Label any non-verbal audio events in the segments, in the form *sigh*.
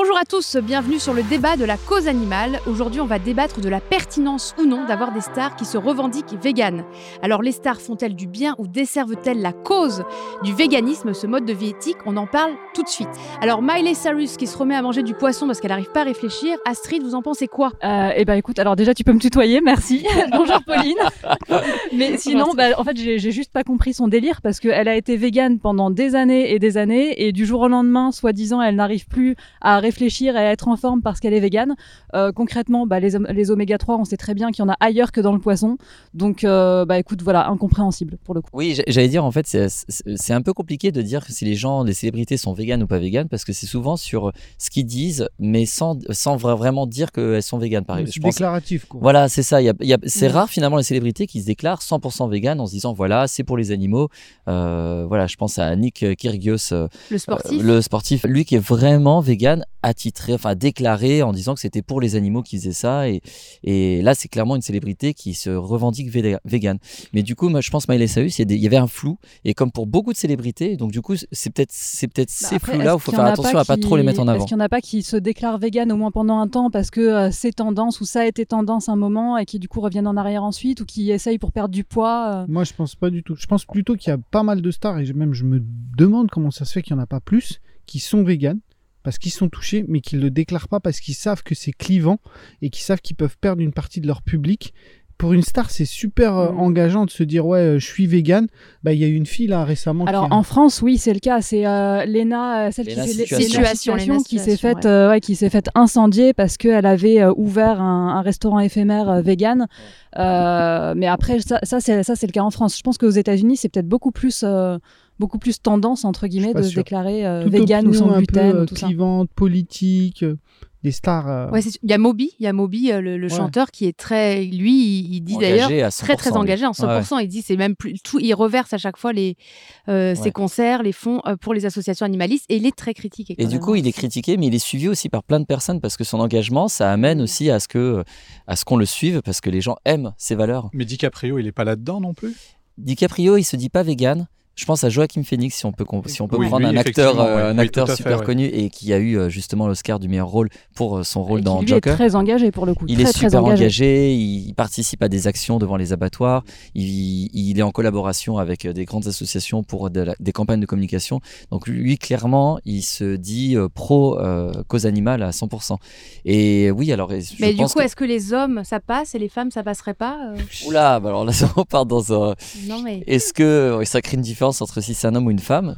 Bonjour à tous, bienvenue sur le débat de la cause animale. Aujourd'hui, on va débattre de la pertinence ou non d'avoir des stars qui se revendiquent véganes. Alors, les stars font-elles du bien ou desservent-elles la cause du véganisme, ce mode de vie éthique? On en parle tout de suite. Alors, Miley Cyrus qui se remet à manger du poisson parce qu'elle n'arrive pas à réfléchir. Astrid, vous en pensez quoi? Euh, Eh ben, écoute, alors déjà, tu peux me tutoyer, merci. *laughs* Bonjour Pauline. Mais sinon, bah, en fait, j'ai juste pas compris son délire parce qu'elle a été végane pendant des années et des années et du jour au lendemain, soi-disant, elle n'arrive plus à réfléchir et à être en forme parce qu'elle est végane. Euh, concrètement, bah, les, les oméga 3, on sait très bien qu'il y en a ailleurs que dans le poisson. Donc, euh, bah écoute, voilà, incompréhensible pour le coup. Oui, j'allais dire, en fait, c'est un peu compliqué de dire si les gens, les célébrités sont véganes ou pas véganes parce que c'est souvent sur ce qu'ils disent, mais sans, sans vraiment dire qu'elles sont véganes. Par exemple. C'est déclaratif. Quoi. Voilà, c'est ça. C'est rare finalement les célébrités qui se déclarent 100% véganes en se disant voilà, c'est pour les animaux. Euh, voilà, je pense à Nick Kyrgios, le sportif. le sportif, lui qui est vraiment végane attitré, enfin déclaré en disant que c'était pour les animaux qui faisaient ça. Et, et là, c'est clairement une célébrité qui se revendique vegan. Mais du coup, moi, je pense Miley Cyrus, il y, avait un flou. Et comme pour beaucoup de célébrités, donc du coup, c'est peut-être c'est peut-être bah ces flous-là où il faut faire attention à pas trop les mettre en avant. Est-ce qu'il n'y en a pas qui se déclarent vegan au moins pendant un temps parce que euh, c'est tendance ou ça a été tendance un moment et qui du coup reviennent en arrière ensuite ou qui essayent pour perdre du poids euh? Moi, je pense pas du tout. Je pense plutôt qu'il y a pas mal de stars et même je me demande comment ça se fait qu'il n'y en a pas plus qui sont véganes parce qu'ils sont touchés, mais qu'ils ne le déclarent pas parce qu'ils savent que c'est clivant et qu'ils savent qu'ils peuvent perdre une partie de leur public. Pour une star, c'est super euh, mm. engageant de se dire ouais, euh, je suis vegan. Bah, il y a une fille là récemment. Alors en France, oui, c'est le cas. C'est euh, Léna, celle qui s'est faite, ouais. qui s'est faite incendier parce qu'elle avait ouvert un, restaurant éphémère vegan. mais après, ça, ça c'est ça, c'est le cas en France. Je pense qu'aux États-Unis, c'est peut-être beaucoup plus beaucoup plus tendance entre guillemets de se déclarer euh, vegan ou sans gluten peu, tout clivante, politique euh, des stars euh. ouais, il y a Moby il y a Moby le, chanteur qui est très lui il, dit d'ailleurs très très engagé en 100% il dit c'est même plus tout il reverse à chaque fois les ses concerts les fonds pour les associations animalistes. Et il est très critiqué et du coup il est critiqué mais il est suivi aussi par plein de personnes parce que son engagement ça amène aussi à ce que à ce qu'on le suive parce que les gens aiment ses valeurs. Mais DiCaprio il est pas là dedans non plus? DiCaprio il se dit pas vegan je pense à Joaquin Phoenix, si on peut, si on peut prendre un acteur, euh, un acteur super connu et qui a eu euh, justement l'Oscar du meilleur rôle pour euh, son rôle dans lui Joker. est très engagé pour le coup. Il est super engagé. il participe à des actions devant les abattoirs, il, est en collaboration avec des grandes associations pour des campagnes de communication. Donc lui, clairement, il se dit pro cause animale à 100%. Et oui, alors. Mais du coup, est-ce que les hommes, ça passe et les femmes, ça passerait pas Oula, bah alors là, *laughs* on part dans un. Non mais. Est-ce que ça crée une différence entre si c'est un homme ou une femme.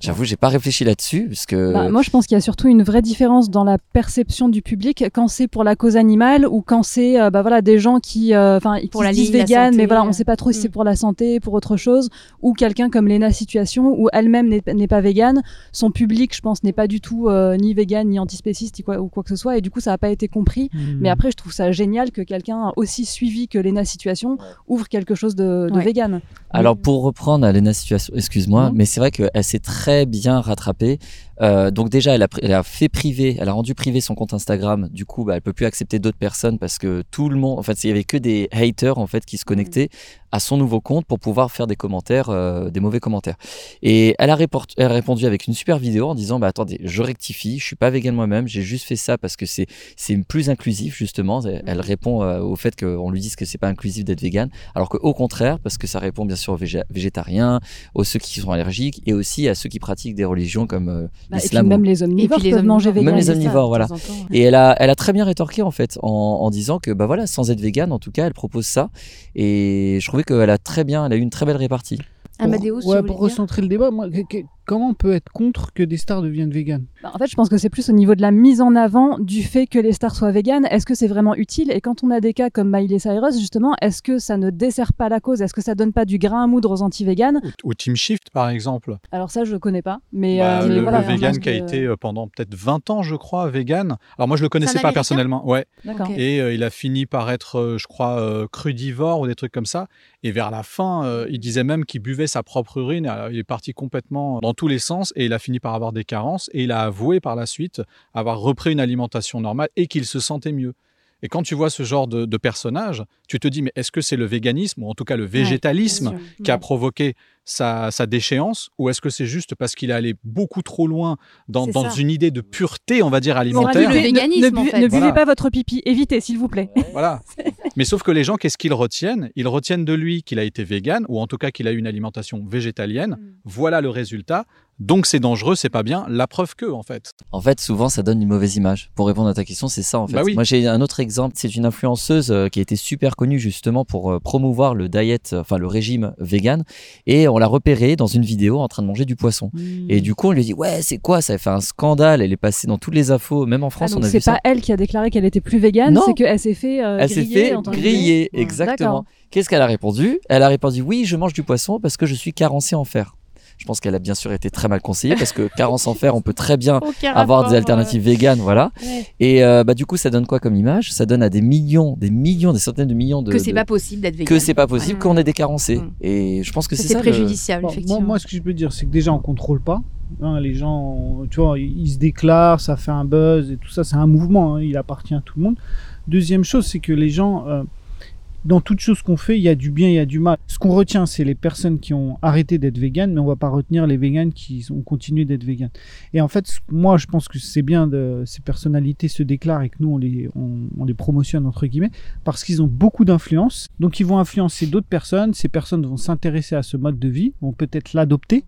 J'avoue, j'ai pas réfléchi là-dessus parce que. Bah, moi, je pense qu'il y a surtout une vraie différence dans la perception du public quand c'est pour la cause animale ou quand c'est, euh, bah voilà, des gens qui, euh, enfin, pour la disent vegan, mais voilà, on sait pas trop si c'est mm. pour la santé, pour autre chose, ou quelqu'un comme Lena Situation où elle-même n'est pas végane, son public, je pense, n'est pas du tout euh, ni vegan ni antispéciste ou quoi, ou quoi que ce soit, et du coup, ça n'a pas été compris. Mm. Mais après, je trouve ça génial que quelqu'un aussi suivi que Lena Situation ouvre quelque chose de, de vegan. Alors, pour reprendre à Lena Situation, excuse-moi, mais c'est vrai qu'elle s'est très bien rattrapé. Euh, donc déjà, elle a, elle a, fait privé, elle a rendu privé son compte Instagram. Du coup, bah, elle peut plus accepter d'autres personnes parce que tout le monde, en fait, il y avait que des haters en fait qui se connectaient à son nouveau compte pour pouvoir faire des commentaires, euh, des mauvais commentaires. Et elle a, elle a, répondu avec une super vidéo en disant, bah attendez, je rectifie, je suis pas vegan moi-même, j'ai juste fait ça parce que c'est c'est plus inclusif justement. Elle, répond euh, au fait qu'on lui dise que c'est pas inclusif d'être vegan, alors qu'au contraire, parce que ça répond bien sûr aux végétariens, aux ceux qui sont allergiques et aussi à ceux qui pratiquent des religions comme bah, et même les omnivores peuvent manger vegan. Même les omnivores, voilà. Et elle a, elle a très bien rétorqué en fait, en, disant que bah voilà, sans être vegan, en tout cas, elle propose ça. Et je trouvais qu'elle a très bien, elle a eu une très belle répartie. Amadeus, ouais, pour recentrer le débat, moi, comment on peut être contre que des stars deviennent véganes? Bah, En fait, je pense que c'est plus au niveau de la mise en avant du fait que les stars soient véganes. Est-ce que c'est vraiment utile? Et quand on a des cas comme Miley Cyrus, justement, est-ce que ça ne dessert pas la cause? Est-ce que ça donne pas du grain à moudre aux anti-véganes? Ou, Team Shift, par exemple. Alors ça, je ne connais pas. Mais, bah, euh, le, voilà, vegan qui a été euh, pendant peut-être 20 ans, je crois, vegan. Alors moi, je le connaissais pas personnellement. Ouais. Et euh, il a fini par être, je crois, crudivore ou des trucs comme ça. Et vers la fin, il disait même qu'il buvait sa propre urine. il est parti complètement dans les sens et il a fini par avoir des carences et il a avoué par la suite avoir repris une alimentation normale et qu'il se sentait mieux. Et quand tu vois ce genre de, de personnage, tu te dis, mais est-ce que c'est le véganisme, ou en tout cas le végétalisme, qui a provoqué sa, déchéance, ou est-ce que c'est juste parce qu'il est allé beaucoup trop loin dans, une idée de pureté, on va dire, alimentaire le véganisme, ne, ne, buvez pas votre pipi, évitez, s'il vous plaît. Voilà. *laughs* Mais sauf que les gens, qu'est-ce qu'ils retiennent? Ils retiennent de lui qu'il a été vegan, ou en tout cas qu'il a eu une alimentation végétalienne. Mm. Voilà le résultat. Donc c'est dangereux, c'est pas bien. La preuve que, en fait. En fait, souvent, ça donne une mauvaise image. Pour répondre à ta question, c'est ça, en fait. Bah Moi, j'ai un autre exemple. C'est une influenceuse euh, qui a été super connue justement pour euh, promouvoir le diet, enfin le régime vegan. Et on l'a repérée dans une vidéo en train de manger du poisson. Et mmh. du coup, on lui dit ouais, c'est quoi? Ça a fait un scandale. Elle est passée dans toutes les infos, même en France, ah, on a vu ça. C'est pas elle qui a déclaré qu'elle était plus végane, c'est qu'elle s'est fait. Euh, elle s'est fait griller, exactement. Qu'est-ce qu'elle a répondu? Elle a répondu oui, je mange du poisson parce que je suis carencée en fer. Je pense qu'elle a bien sûr été très mal conseillée parce que carence en fer, on peut très bien *laughs* avoir des alternatives véganes, voilà. Et euh, bah du coup, ça donne quoi comme image? Ça donne à des millions, des millions, des centaines de millions de que c'est pas possible d'être végane. Que c'est pas possible qu'on ait des carencés. Mm. Et je pense que c'est ça. C'est préjudiciable, effectivement. Moi, ce que je peux dire, c'est que déjà on contrôle pas. Hein, les gens, tu vois, ils se déclarent, ça fait un buzz et tout ça, c'est un mouvement, hein, il appartient à tout le monde. Deuxième chose, c'est que les gens, euh, dans toute chose qu'on fait, il y a du bien, il y a du mal. Ce qu'on retient, c'est les personnes qui ont arrêté d'être véganes, mais on va pas retenir les véganes qui ont continué d'être véganes. Et en fait, moi, je pense que c'est bien de ces personnalités se déclarent et que nous, on les, on, les promotionne, entre guillemets, parce qu'ils ont beaucoup d'influence. Donc, ils vont influencer d'autres personnes. Ces personnes vont s'intéresser à ce mode de vie, vont peut-être l'adopter.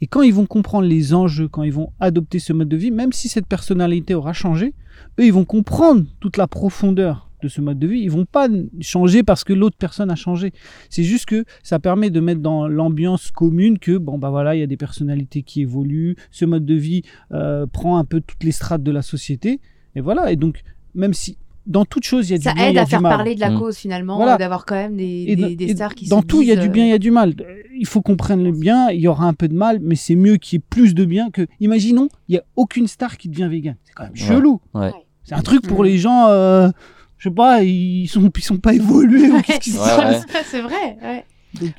Et quand ils vont comprendre les enjeux, quand ils vont adopter ce mode de vie, même si cette personnalité aura changé, eux, ils vont comprendre toute la profondeur de ce mode de vie, ils vont pas changer parce que l'autre personne a changé. C'est juste que ça permet de mettre dans l'ambiance commune que bon bah voilà, il y a des personnalités qui évoluent, ce mode de vie euh, prend un peu toutes les strates de la société et voilà. Et donc même si dans toute chose, il y a du bien, Ça aide à faire parler de la mm. cause finalement, d'avoir quand même des, des, stars qui Dans tout, il y a du bien, il y a du mal. Il faut qu'on prenne le bien, il y aura un peu de mal, mais c'est mieux qu'il y ait plus de bien que. Imaginons, il n'y a aucune star qui devient vegan. C'est quand même chelou. C'est un truc pour mm. les gens. Euh, je sais pas, ils sont, ils sont pas évolués. C'est vrai. Ouais.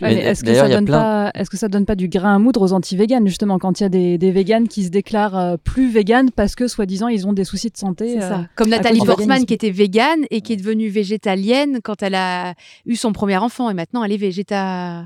est-ce que, ça donne pas, est-ce que ça donne pas du grain à moudre aux anti-véganes justement quand il y a des, des véganes qui se déclarent euh, plus véganes parce que soi-disant ils ont des soucis de santé euh, Comme Nathalie Portman qui était végane et qui est devenue végétalienne quand elle a eu son premier enfant et maintenant elle est végéta...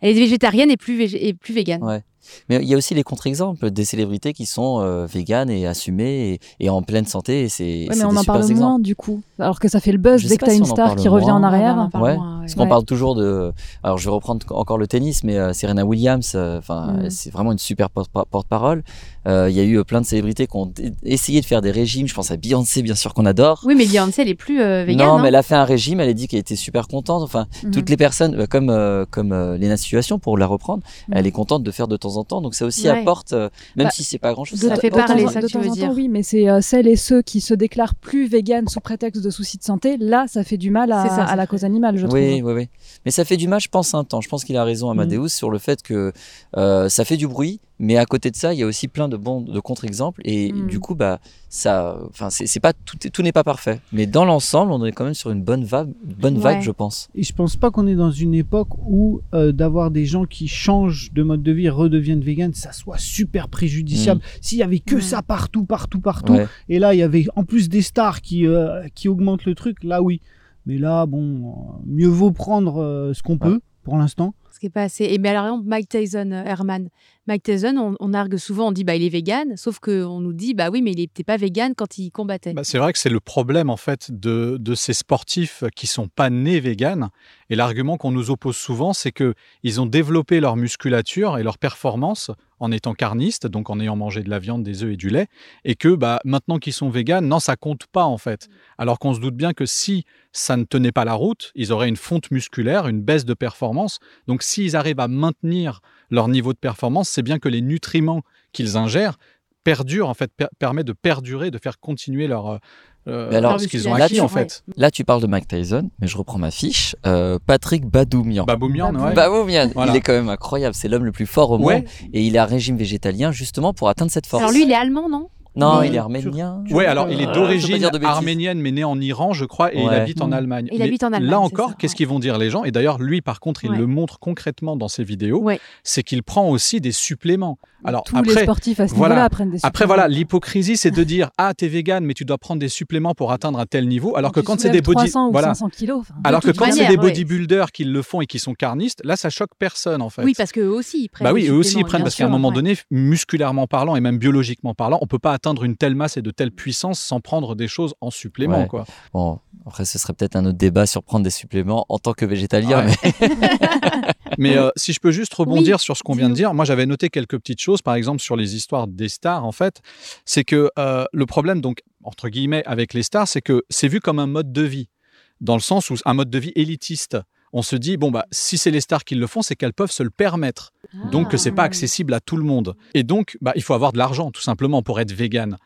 elle est végétarienne et plus, et plus végane. Ouais. Mais il y a aussi les contre-exemples des célébrités qui sont euh, véganes et assumées et, en pleine santé. Et c'est, mais on en parle moins du coup. Alors que ça fait le buzz dès que tu as une star qui revient en arrière. ouais. Parce qu'on parle toujours de. Alors je vais reprendre encore le tennis, mais euh, Serena Williams, euh, enfin, mm. c'est vraiment une super porte-parole. Euh, il y a eu plein de célébrités qui ont essayé de faire des régimes. Je pense à Beyoncé, bien sûr, qu'on adore. Oui, mais Beyoncé, elle est plus végane. Non, mais elle a fait un régime. Elle a dit qu'elle était super contente. Enfin, mm-hmm. toutes les personnes, comme comme Lena Situation, pour la reprendre, mm. elle est contente de faire de temps en temps. Donc ça aussi apporte, même bah, si c'est pas grand-chose. Ça fait parler, ça que tu veux dire. Oui, mais c'est celles et ceux qui se déclarent plus véganes sous prétexte de soucis de santé. Là, ça fait du mal à, à la cause animale, je trouve. Oui, oui, oui. Mais ça fait du mal, je pense, un temps. Je pense qu'il a raison, Amadeus, mm. sur le fait que euh, ça fait du bruit, mais à côté de ça, il y a aussi plein de bons de contre-exemples. Et mm. du coup, bah, ça, enfin, c'est pas tout, tout n'est pas parfait. Mais dans l'ensemble, on est quand même sur une bonne vague, bonne vague, je pense. Et je pense pas qu'on est dans une époque où euh, d'avoir des gens qui changent de mode de vie redeviennent vegan, ça soit super préjudiciable. Mm. S'il y avait que ça partout, partout, partout, et là il y avait en plus des stars qui euh, qui augmentent le truc, là oui. Mais là, bon, mieux vaut prendre euh, ce qu'on peut pour l'instant. Ce qui est pas assez. Et bien alors, Mike Tyson, euh, Herman, Mike Tyson, on, argue souvent, on dit bah il est vegan, sauf qu'on nous dit bah oui, mais il n'était pas vegan quand il combattait. Bah, c'est vrai que c'est le problème en fait de, de ces sportifs qui sont pas nés vegan. Et l'argument qu'on nous oppose souvent, c'est que ils ont développé leur musculature et leur performance en étant carnistes, donc en ayant mangé de la viande, des œufs et du lait, et que bah, maintenant qu'ils sont véganes, non, ça compte pas en fait. Alors qu'on se doute bien que si ça ne tenait pas la route, ils auraient une fonte musculaire, une baisse de performance. Donc s'ils arrivent à maintenir leur niveau de performance, c'est bien que les nutriments qu'ils ingèrent perdurent, en fait, permettent de perdurer, de faire continuer leur, euh, alors, ce qu'ils ont acquis, en fait. Là, tu parles de Mike Tyson, mais je reprends ma fiche. Euh, Patrick Badoumian. Baboumian, ouais. Baboumian, il est quand même incroyable. C'est l'homme le plus fort au monde. Et il a un régime végétalien, justement, pour atteindre cette force. Alors lui, il est allemand, non? Non, il est arménien. Oui, alors il est d'origine arménienne, mais né en Iran, je crois, et il habite en Allemagne. Il habite en Allemagne. Là encore, qu'est-ce qu'ils vont dire les gens? Et d'ailleurs, lui, par contre, il le montre concrètement dans ses vidéos. C'est qu'il prend aussi des suppléments. Alors tous après, les sportifs à ce voilà, prennent des suppléments. Après voilà, l'hypocrisie, c'est de *laughs* dire ah t'es vegan, mais tu dois prendre des suppléments pour atteindre un tel niveau, alors que quand c'est des body, voilà, alors que quand c'est des bodybuilders qui le font et qui sont carnistes, là ça choque personne en fait. Oui, parce qu'eux aussi ils prennent. Bah oui, eux aussi ils prennent parce qu'à un moment donné, musculairement parlant et même biologiquement parlant, on peut pas atteindre une telle masse et de telle puissance sans prendre des choses en supplément quoi. Bon, après ce serait peut-être un autre débat sur prendre des suppléments en tant que végétalien. *laughs* Mais, euh, si je peux juste rebondir sur ce qu'on vient de dire, moi j'avais noté quelques petites choses, par exemple sur les histoires des stars en fait, c'est que euh, le problème donc entre guillemets avec les stars, c'est que c'est vu comme un mode de vie, dans le sens où un mode de vie élitiste. On se dit bon bah si c'est les stars qui le font, c'est qu'elles peuvent se le permettre, donc que c'est pas ah. accessible à tout le monde. Et donc bah il faut avoir de l'argent tout simplement pour être vegan.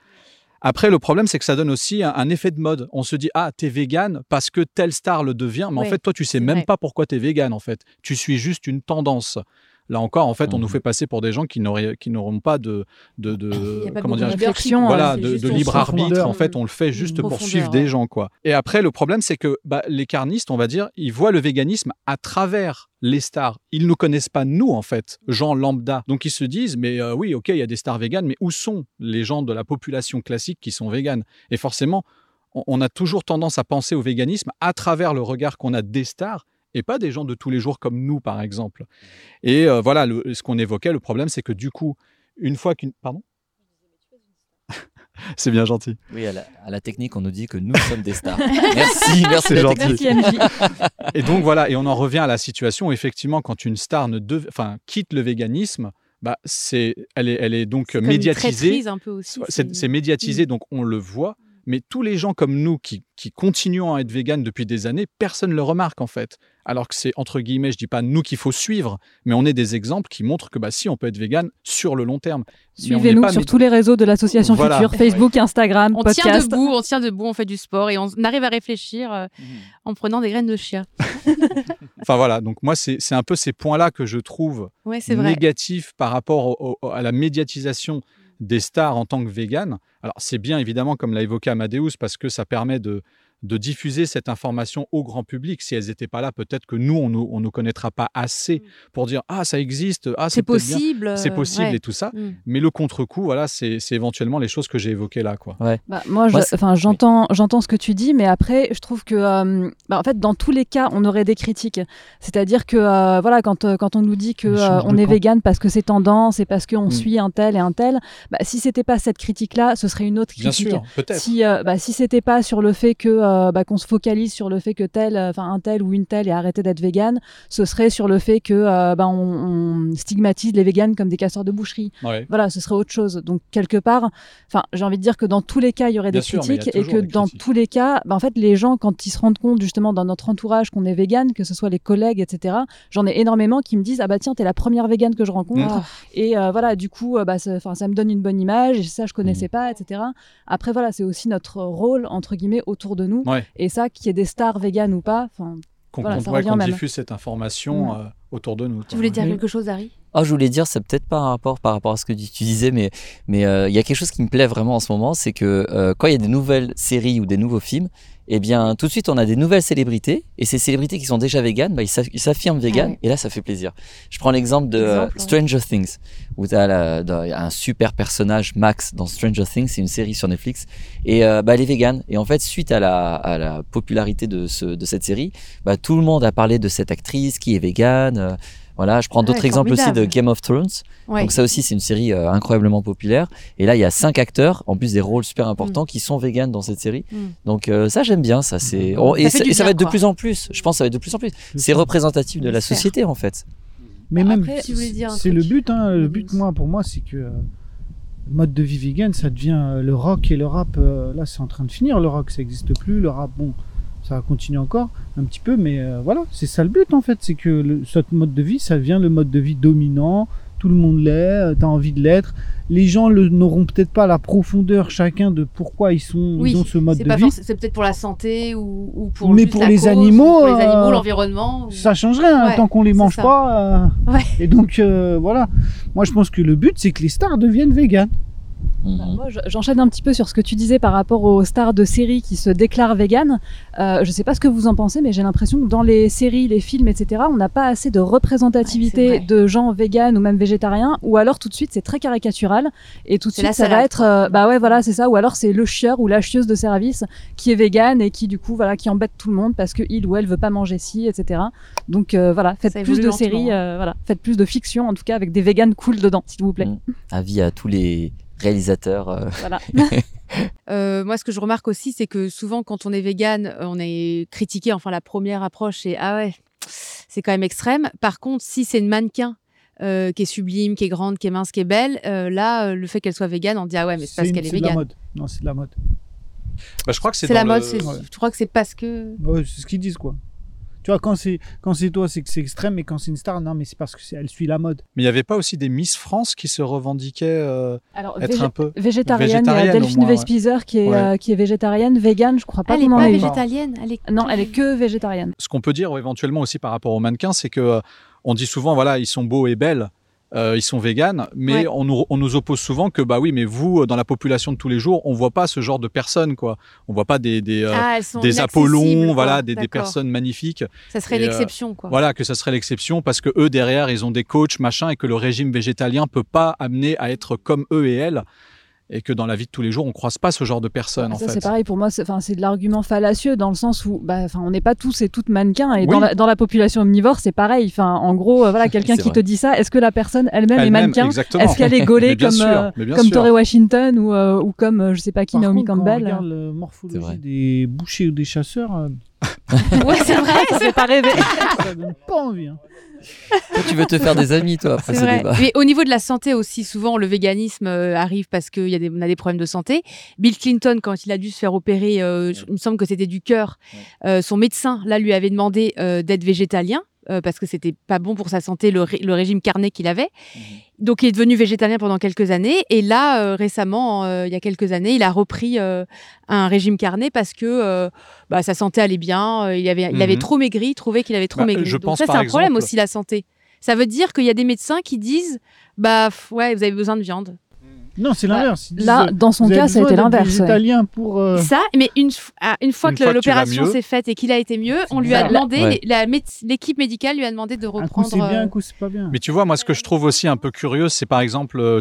Après, le problème, c'est que ça donne aussi un, effet de mode. On se dit, ah, t'es vegan parce que telle star le devient, mais en fait, toi, tu sais même pas pourquoi t'es vegan, en fait. Tu suis juste une tendance. Là encore, en fait, on nous mmh. fait passer pour des gens qui n'auraient, qui n'auront pas de, de, de comment dire, réflexion, voilà, de, libre arbitre. En fait, on le fait juste pour suivre des gens, quoi. Et après, le problème, c'est que bah, les carnistes, on va dire, ils voient le véganisme à travers les stars. Ils ne connaissent pas nous, en fait, gens lambda. Donc ils se disent, mais euh, oui, ok, il y a des stars véganes, mais où sont les gens de la population classique qui sont véganes? Et forcément, on a toujours tendance à penser au véganisme à travers le regard qu'on a des stars et pas des gens de tous les jours comme nous, par exemple. Et euh, voilà, ce qu'on évoquait, le problème, c'est que du coup, une fois qu'une... Pardon? *laughs* C'est bien gentil. Oui, à la, technique, on nous dit que nous sommes des stars. *laughs* merci, merci, gentil. *laughs* et donc voilà, et on en revient à la situation où effectivement, quand une star ne enfin, quitte le véganisme, bah, c'est, elle, est, elle est donc médiatisée. C'est médiatisé, mm. donc on le voit. Mais tous les gens comme nous qui, qui continuons à être véganes depuis des années, personne ne le remarque en fait. Alors que c'est entre guillemets, je dis pas nous qu'il faut suivre, mais on est des exemples qui montrent que bah, si on peut être végane sur le long terme. Suivez-nous sur tous les réseaux de l'association Future, Facebook, Instagram, on podcast. On tient debout, on tient debout, on fait du sport et on arrive à réfléchir euh, mhm. en prenant des graines de chia. *laughs* enfin voilà, donc moi c'est un peu ces points-là que je trouve négatifs par rapport à la médiatisation des stars en tant que vegan. Alors c'est bien évidemment, comme l'a évoqué Amadeus, parce que ça permet de, de diffuser cette information au grand public. Si elles n'étaient pas là, peut-être que nous, on ne on nous connaîtra pas assez mm. pour dire ah ça existe, ah c'est possible, c'est possible et tout ça. Mm. Mais le contre-coup, voilà, c'est éventuellement les choses que j'ai évoquées là, quoi. Bah, moi, enfin, j'entends, j'entends ce que tu dis, mais après, je trouve que, euh, bah, en fait, dans tous les cas, on aurait des critiques. C'est-à-dire que, euh, voilà, quand, euh, quand on nous dit que on est vegan parce que c'est tendance et parce qu'on mm. suit un tel et un tel, bah, si c'était pas cette critique-là, ce serait une autre critique. Bien sûr, peut-être. Si, bah, si c'était pas sur le fait que euh, bah, qu'on se focalise sur le fait que tel, euh, enfin un tel ou une telle ait arrêté d'être vegan, ce serait sur le fait que euh, bah, on, stigmatise les véganes comme des casseurs de boucherie. Voilà, ce serait autre chose. Donc quelque part, enfin j'ai envie de dire que dans tous les cas il y aurait des critiques et que dans tous les cas, bah, en fait les gens quand ils se rendent compte justement dans notre entourage qu'on est vegan, que ce soit les collègues, etc. J'en ai énormément qui me disent ah bah tiens t'es la première végane que je rencontre mmh. et voilà du coup bah ça, ça me donne une bonne image et ça je connaissais mmh. pas, etc. Après voilà c'est aussi notre rôle entre guillemets autour de nous. Et ça, qu'il y ait des stars véganes ou pas, enfin. Qu'on voilà, diffuse cette information euh, autour de nous. Tu voulais dire quelque chose, Harry? Oh, je voulais dire, c'est peut-être pas un rapport par rapport à ce que tu disais, mais mais euh, il y a quelque chose qui me plaît vraiment en ce moment, c'est que euh, quand il y a des nouvelles séries ou des nouveaux films, eh bien, tout de suite, on a des nouvelles célébrités, et ces célébrités qui sont déjà véganes, bah, ils s'affirment véganes, ah et là, ça fait plaisir. Je prends l'exemple de Stranger Things, où tu as un super personnage, Max, dans Stranger Things, c'est une série sur Netflix, et euh, bah, elle est végane. Et en fait, suite à la, à la popularité de, ce, de cette série, bah, tout le monde a parlé de cette actrice qui est végane. Euh, voilà, je prends d'autres exemples aussi de Game of Thrones. Donc ça aussi, c'est une série euh, incroyablement populaire. Et là, il y a cinq acteurs, en plus des rôles super importants, mm. qui sont véganes dans cette série. Mm. Donc euh, ça, j'aime bien. Ça, c'est et, ça, va être de plus en plus. Je pense, que ça va être de plus en plus. C'est représentatif de la société, en fait. Mais même, c'est le but. Hein, le but, moi, pour moi, c'est que le euh, mode de vie vegan, ça devient le rock et le rap. là, c'est en train de finir. Le rock, ça n'existe plus. Le rap, bon ça continue encore un petit peu, mais euh, voilà, c'est ça le but en fait, c'est que le, ce mode de vie, ça devient le mode de vie dominant, tout le monde l'est, euh, tu as envie de l'être. Les gens n'auront peut-être pas la profondeur chacun de pourquoi ils, sont, ils ont ce mode de vie. C'est peut-être pour la santé ou, pour Mais pour, les animaux, pour les animaux, l'environnement. Ça changerait hein, tant qu'on les mange pas. Euh. Et donc voilà, moi je pense que le but c'est que les stars deviennent véganes. Bah, mhm. moi, j'enchaîne un petit peu sur ce que tu disais par rapport aux stars de séries qui se déclarent véganes. Euh, je sais pas ce que vous en pensez, mais j'ai l'impression que dans les séries, les films, etc., on n'a pas assez de représentativité de gens véganes ou même végétariens, ou alors tout de suite c'est très caricatural et tout de suite ça va être, euh, bah ouais, voilà, c'est ça, ou alors c'est le chieur ou la chieuse de service qui est végane et qui du coup, voilà, qui embête tout le monde parce que il ou elle veut pas manger ci, etc. Donc euh, voilà, faites plus de séries, voilà, faites plus de fiction en tout cas avec des véganes cool dedans, s'il vous plaît. Mmh. Avis à tous les réalisateur. Euh. Voilà. *laughs* Euh, moi, ce que je remarque aussi, c'est que souvent, quand on est vegan, on est critiqué. Enfin, la première approche, c'est ah ouais, c'est quand même extrême. Par contre, si c'est une mannequin euh, qui est sublime, qui est grande, qui est mince, qui est belle, là, le fait qu'elle soit végane, on dit ah ouais, mais c'est parce qu'elle est, végane. C'est la mode. Non, c'est de la mode. Bah, je crois que c'est la mode. Je crois que c'est parce que. Ouais, c'est ce qu'ils disent quoi. Tu vois, quand c'est quand c'est toi, c'est que c'est extrême, mais quand c'est une star, non, mais c'est parce que elle suit la mode. Mais il n'y avait pas aussi des Miss France qui se revendiquaient euh, être un peu végétarienne. Il y a Delphine Vespizer qui est euh, qui est végétarienne, végane, je crois pas. Elle n'est pas végétalienne. Elle est... Non, elle est que végétarienne. Ce qu'on peut dire éventuellement aussi par rapport aux mannequins, c'est que euh, on dit souvent voilà, ils sont beaux et belles. Euh, ils sont véganes, mais on, nous, on, nous, oppose souvent que bah oui, mais vous, dans la population de tous les jours, on voit pas ce genre de personnes, quoi. On voit pas des des, euh, ah, des Apollons, voilà, des, des, personnes magnifiques. Ça serait l'exception, quoi. Voilà, que ça serait l'exception parce que eux derrière, ils ont des coachs, machin, et que le régime végétalien peut pas amener à être comme eux et elles et que dans la vie de tous les jours, on croise pas ce genre de personnes. ça, c'est pareil pour moi. C'est, c'est de l'argument fallacieux dans le sens où, bah, on n'est pas tous et toutes mannequins et dans, la, dans, la, population omnivore, c'est pareil. Enfin, en gros, euh, voilà, *laughs* quelqu'un qui te dit ça, est-ce que la personne elle-même est mannequin? Est-ce qu'elle est *laughs* gaulée comme euh, comme Torrey Washington ou, euh, ou comme je sais pas qui Naomi Campbell Quand on regarde la morphologie des bouchers ou des chasseurs. *laughs* ouais, c'est vrai, c'est pas rêvé. ça donne pas envie. Hein. Tu veux te faire des amis, toi, après ce débat. Mais au niveau de la santé aussi, souvent, le véganisme euh, arrive parce qu'on a, des, a des problèmes de santé. Bill Clinton, quand il a dû se faire opérer, euh, il me semble que c'était du cœur, euh, son médecin, là, lui avait demandé d'être végétalien. Parce que c'était pas bon pour sa santé le, régime carné qu'il avait. Mhm. Donc il est devenu végétalien pendant quelques années et là récemment, il y a quelques années, il a repris un régime carné parce que bah, sa santé allait bien. il avait, il avait mhm. trop maigri, il trouvait qu'il avait trop bah, maigri. Je Donc ça c'est un problème aussi la santé. Ça veut dire qu'il y a des médecins qui disent bah ouais, vous avez besoin de viande. Non, c'est l'inverse. là, dans son cas, ça a été l'inverse. Italien pour. Euh, ça, mais une, ah, une fois que l'opération s'est faite et qu'il a été mieux, on lui a demandé, l'équipe médicale lui a demandé de reprendre. Un coup c'est bien, un coup c'est pas bien. Mais tu vois, moi, ce que je trouve aussi un peu curieux, c'est par exemple euh,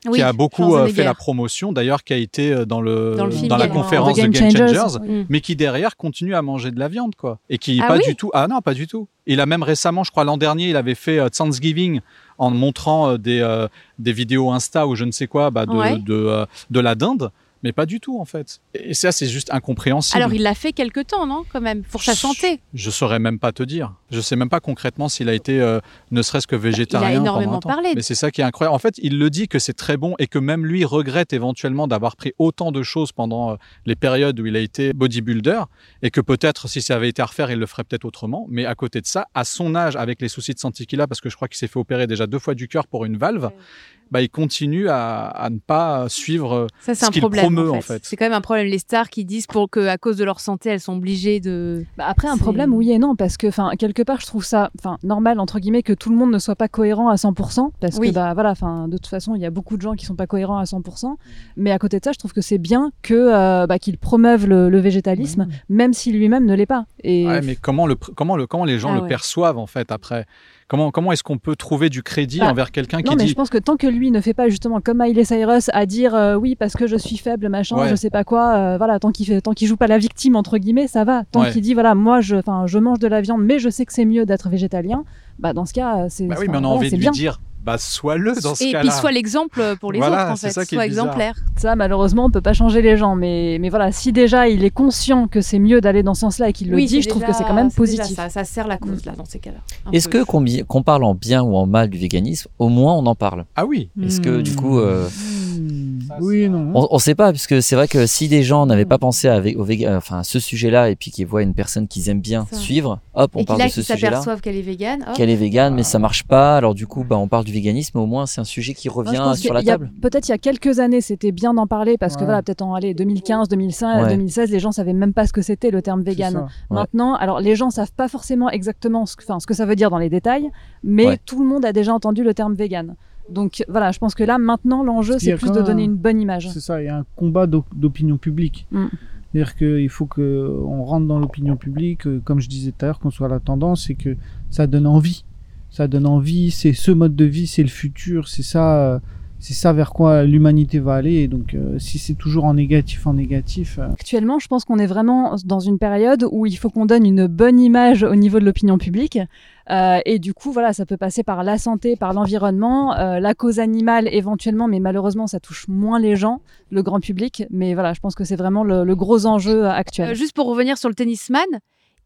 Qui a beaucoup euh, fait la promotion, d'ailleurs qui a été euh, dans le dans, la conférence de Game Changers, mm. mais qui derrière continue à manger de la viande quoi, et qui ah pas du tout. Ah non, pas du tout. Il a même récemment, je crois l'an dernier, il avait fait euh, Thanksgiving en montrant des des vidéos Insta ou je ne sais quoi bah, de de, de la dinde mais pas du tout en fait. Et ça, c'est juste incompréhensible. Alors il l'a fait quelque temps, non Quand même, pour sa santé? Je saurais même pas te dire. Je sais même pas concrètement s'il a été, euh, ne serait-ce que végétarien. Il a énormément parlé. Mais c'est ça qui est incroyable. En fait, il le dit que c'est très bon et que même lui regrette éventuellement d'avoir pris autant de choses pendant euh, les périodes où il a été bodybuilder et que peut-être si ça avait été à refaire, il le ferait peut-être autrement. Mais à côté de ça, à son âge, avec les soucis de santé qu'il a, parce que je crois qu'il s'est fait opérer déjà deux fois du cœur pour une valve bah, il continue à, à, ne pas suivre ça, ce qu'il promeut en fait. C'est quand même un problème. Les stars qui disent pour que à cause de leur santé elles sont obligées de. Bah après un problème oui et non parce que enfin quelque part je trouve ça enfin normal entre guillemets que tout le monde ne soit pas cohérent à 100% parce que bah voilà enfin de toute façon il y a beaucoup de gens qui sont pas cohérents à 100% mais à côté de ça je trouve que c'est bien que euh, bah, qu'il promeuve le, végétalisme même si lui-même ne l'est pas. Et... Ouais, mais comment le comment le comment les gens ah le perçoivent en fait après? Comment, comment est-ce qu'on peut trouver du crédit bah, envers quelqu'un qui non, mais je pense que tant que lui ne fait pas justement comme Miley Cyrus à dire euh, oui parce que je suis faible machin je sais pas quoi euh, voilà tant qu'il fait tant qu'il joue pas la victime entre guillemets ça va. Tant qu'il dit voilà moi je enfin je mange de la viande mais je sais que c'est mieux d'être végétalien bah dans ce cas c'est bah oui mais on a envie de lui dire bah sois-le dans ce cas-là. Et puis soit l'exemple pour les autres en fait, soit exemplaire. Ça malheureusement on peut pas changer les gens, mais mais voilà si déjà il est conscient que c'est mieux d'aller dans ce sens-là et qu'il le dit, je trouve que c'est quand même positif. Ça, ça, sert la cause là dans ces cas-là. Est-ce que qu'on parle en bien ou en mal du véganisme, au moins on en parle? Ah oui. Est-ce que du coup euh, oui, non. On, ne sait pas, puisque c'est vrai que si des gens n'avaient pas pensé à, au enfin, ce sujet-là et puis qu'ils voient une personne qu'ils aiment bien suivre, hop, on parle de ce sujet-là. s'aperçoivent qu'elle est végane. Qu'elle est végane, mais ça marche pas. Alors du coup, bah, on parle du véganisme. Au moins, c'est un sujet qui revient sur la table. Peut-être il y a quelques années, c'était bien d'en parler parce que voilà, peut-être en allez, 2015, 2005, 2016, les gens savaient même pas ce que c'était le terme végane. Maintenant, alors les gens savent pas forcément exactement ce que, ce que ça veut dire dans les détails, mais tout le monde a déjà entendu le terme végane. Donc voilà, je pense que là, maintenant, l'enjeu, c'est plus de donner une bonne image. C'est ça, il y a un combat d'opinion publique. Mm. C'est-à-dire qu'il faut qu'on rentre dans l'opinion publique, euh, comme je disais tout à l'heure, qu'on soit à la tendance et que ça donne envie. Ça donne envie, c'est ce mode de vie, c'est le futur, c'est ça, euh, c'est ça vers quoi l'humanité va aller. Et donc, euh, si c'est toujours en négatif, en négatif. Actuellement, je pense qu'on est vraiment dans une période où il faut qu'on donne une bonne image au niveau de l'opinion publique. Euh, et du coup, voilà, ça peut passer par la santé, par l'environnement, euh, la cause animale éventuellement, mais malheureusement, ça touche moins les gens, le grand public. Mais voilà, je pense que c'est vraiment le, gros enjeu actuel. Euh, juste pour revenir sur le tennisman,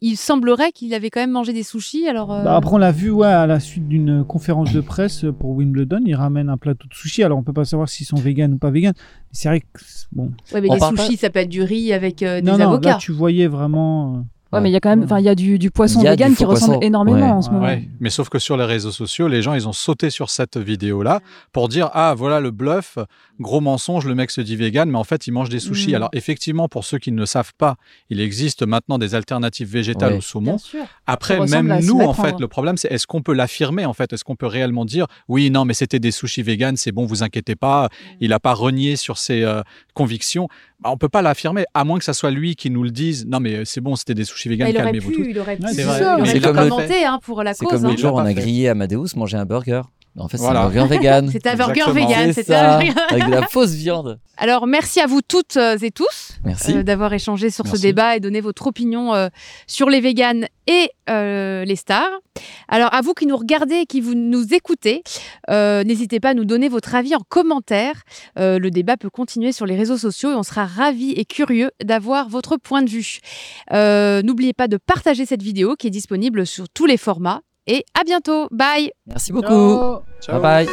il semblerait qu'il avait quand même mangé des sushis. Alors bah, après, on l'a vu ouais, à la suite d'une conférence de presse pour Wimbledon, il ramène un plateau de sushis. Alors on peut pas savoir s'ils sont véganes ou pas véganes. C'est vrai que bon. Ouais, mais les sushis, ça peut être du riz avec des non, non, avocats. Là, tu voyais vraiment. Ouais, mais il y a quand même, enfin, il y a du, du poisson vegan qui ressemble énormément en ce moment. Ouais. Mais sauf que sur les réseaux sociaux, les gens, ils ont sauté sur cette vidéo-là pour dire ah voilà le bluff, gros mensonge, le mec se dit vegan, mais en fait il mange des sushis. Mm. Alors effectivement, pour ceux qui ne savent pas, il existe maintenant des alternatives végétales au saumon. Après, même nous, en fait, le problème c'est est-ce qu'on peut l'affirmer en fait, est-ce qu'on peut réellement dire oui non mais c'était des sushis vegan, c'est bon, vous inquiétez pas, il a pas renié sur ses euh, convictions? Bah, on peut pas l'affirmer à moins que ça soit lui qui nous le dise. Non mais c'est bon, c'était des sushis vegan, calmez-vous tous. Il aurait pu, c'est vrai. commenter hein, pour la cause. C'est comme le jour on a grillé Amadeus manger un burger. En fait, c'est un burger vegan. *laughs* C'est un burger vegan, c'est ça. Avec de la fausse viande. *laughs* Alors, merci à vous toutes euh, et tous euh, d'avoir échangé sur ce débat et donné votre opinion euh, sur les véganes et les stars. Alors, à vous qui nous regardez et qui vous nous écoutez, n'hésitez pas à nous donner votre avis en commentaire. le débat peut continuer sur les réseaux sociaux et on sera ravis et curieux d'avoir votre point de vue. N'oubliez pas de partager cette vidéo qui est disponible sur tous les formats et à bientôt. Bye. Merci beaucoup. Bye bye.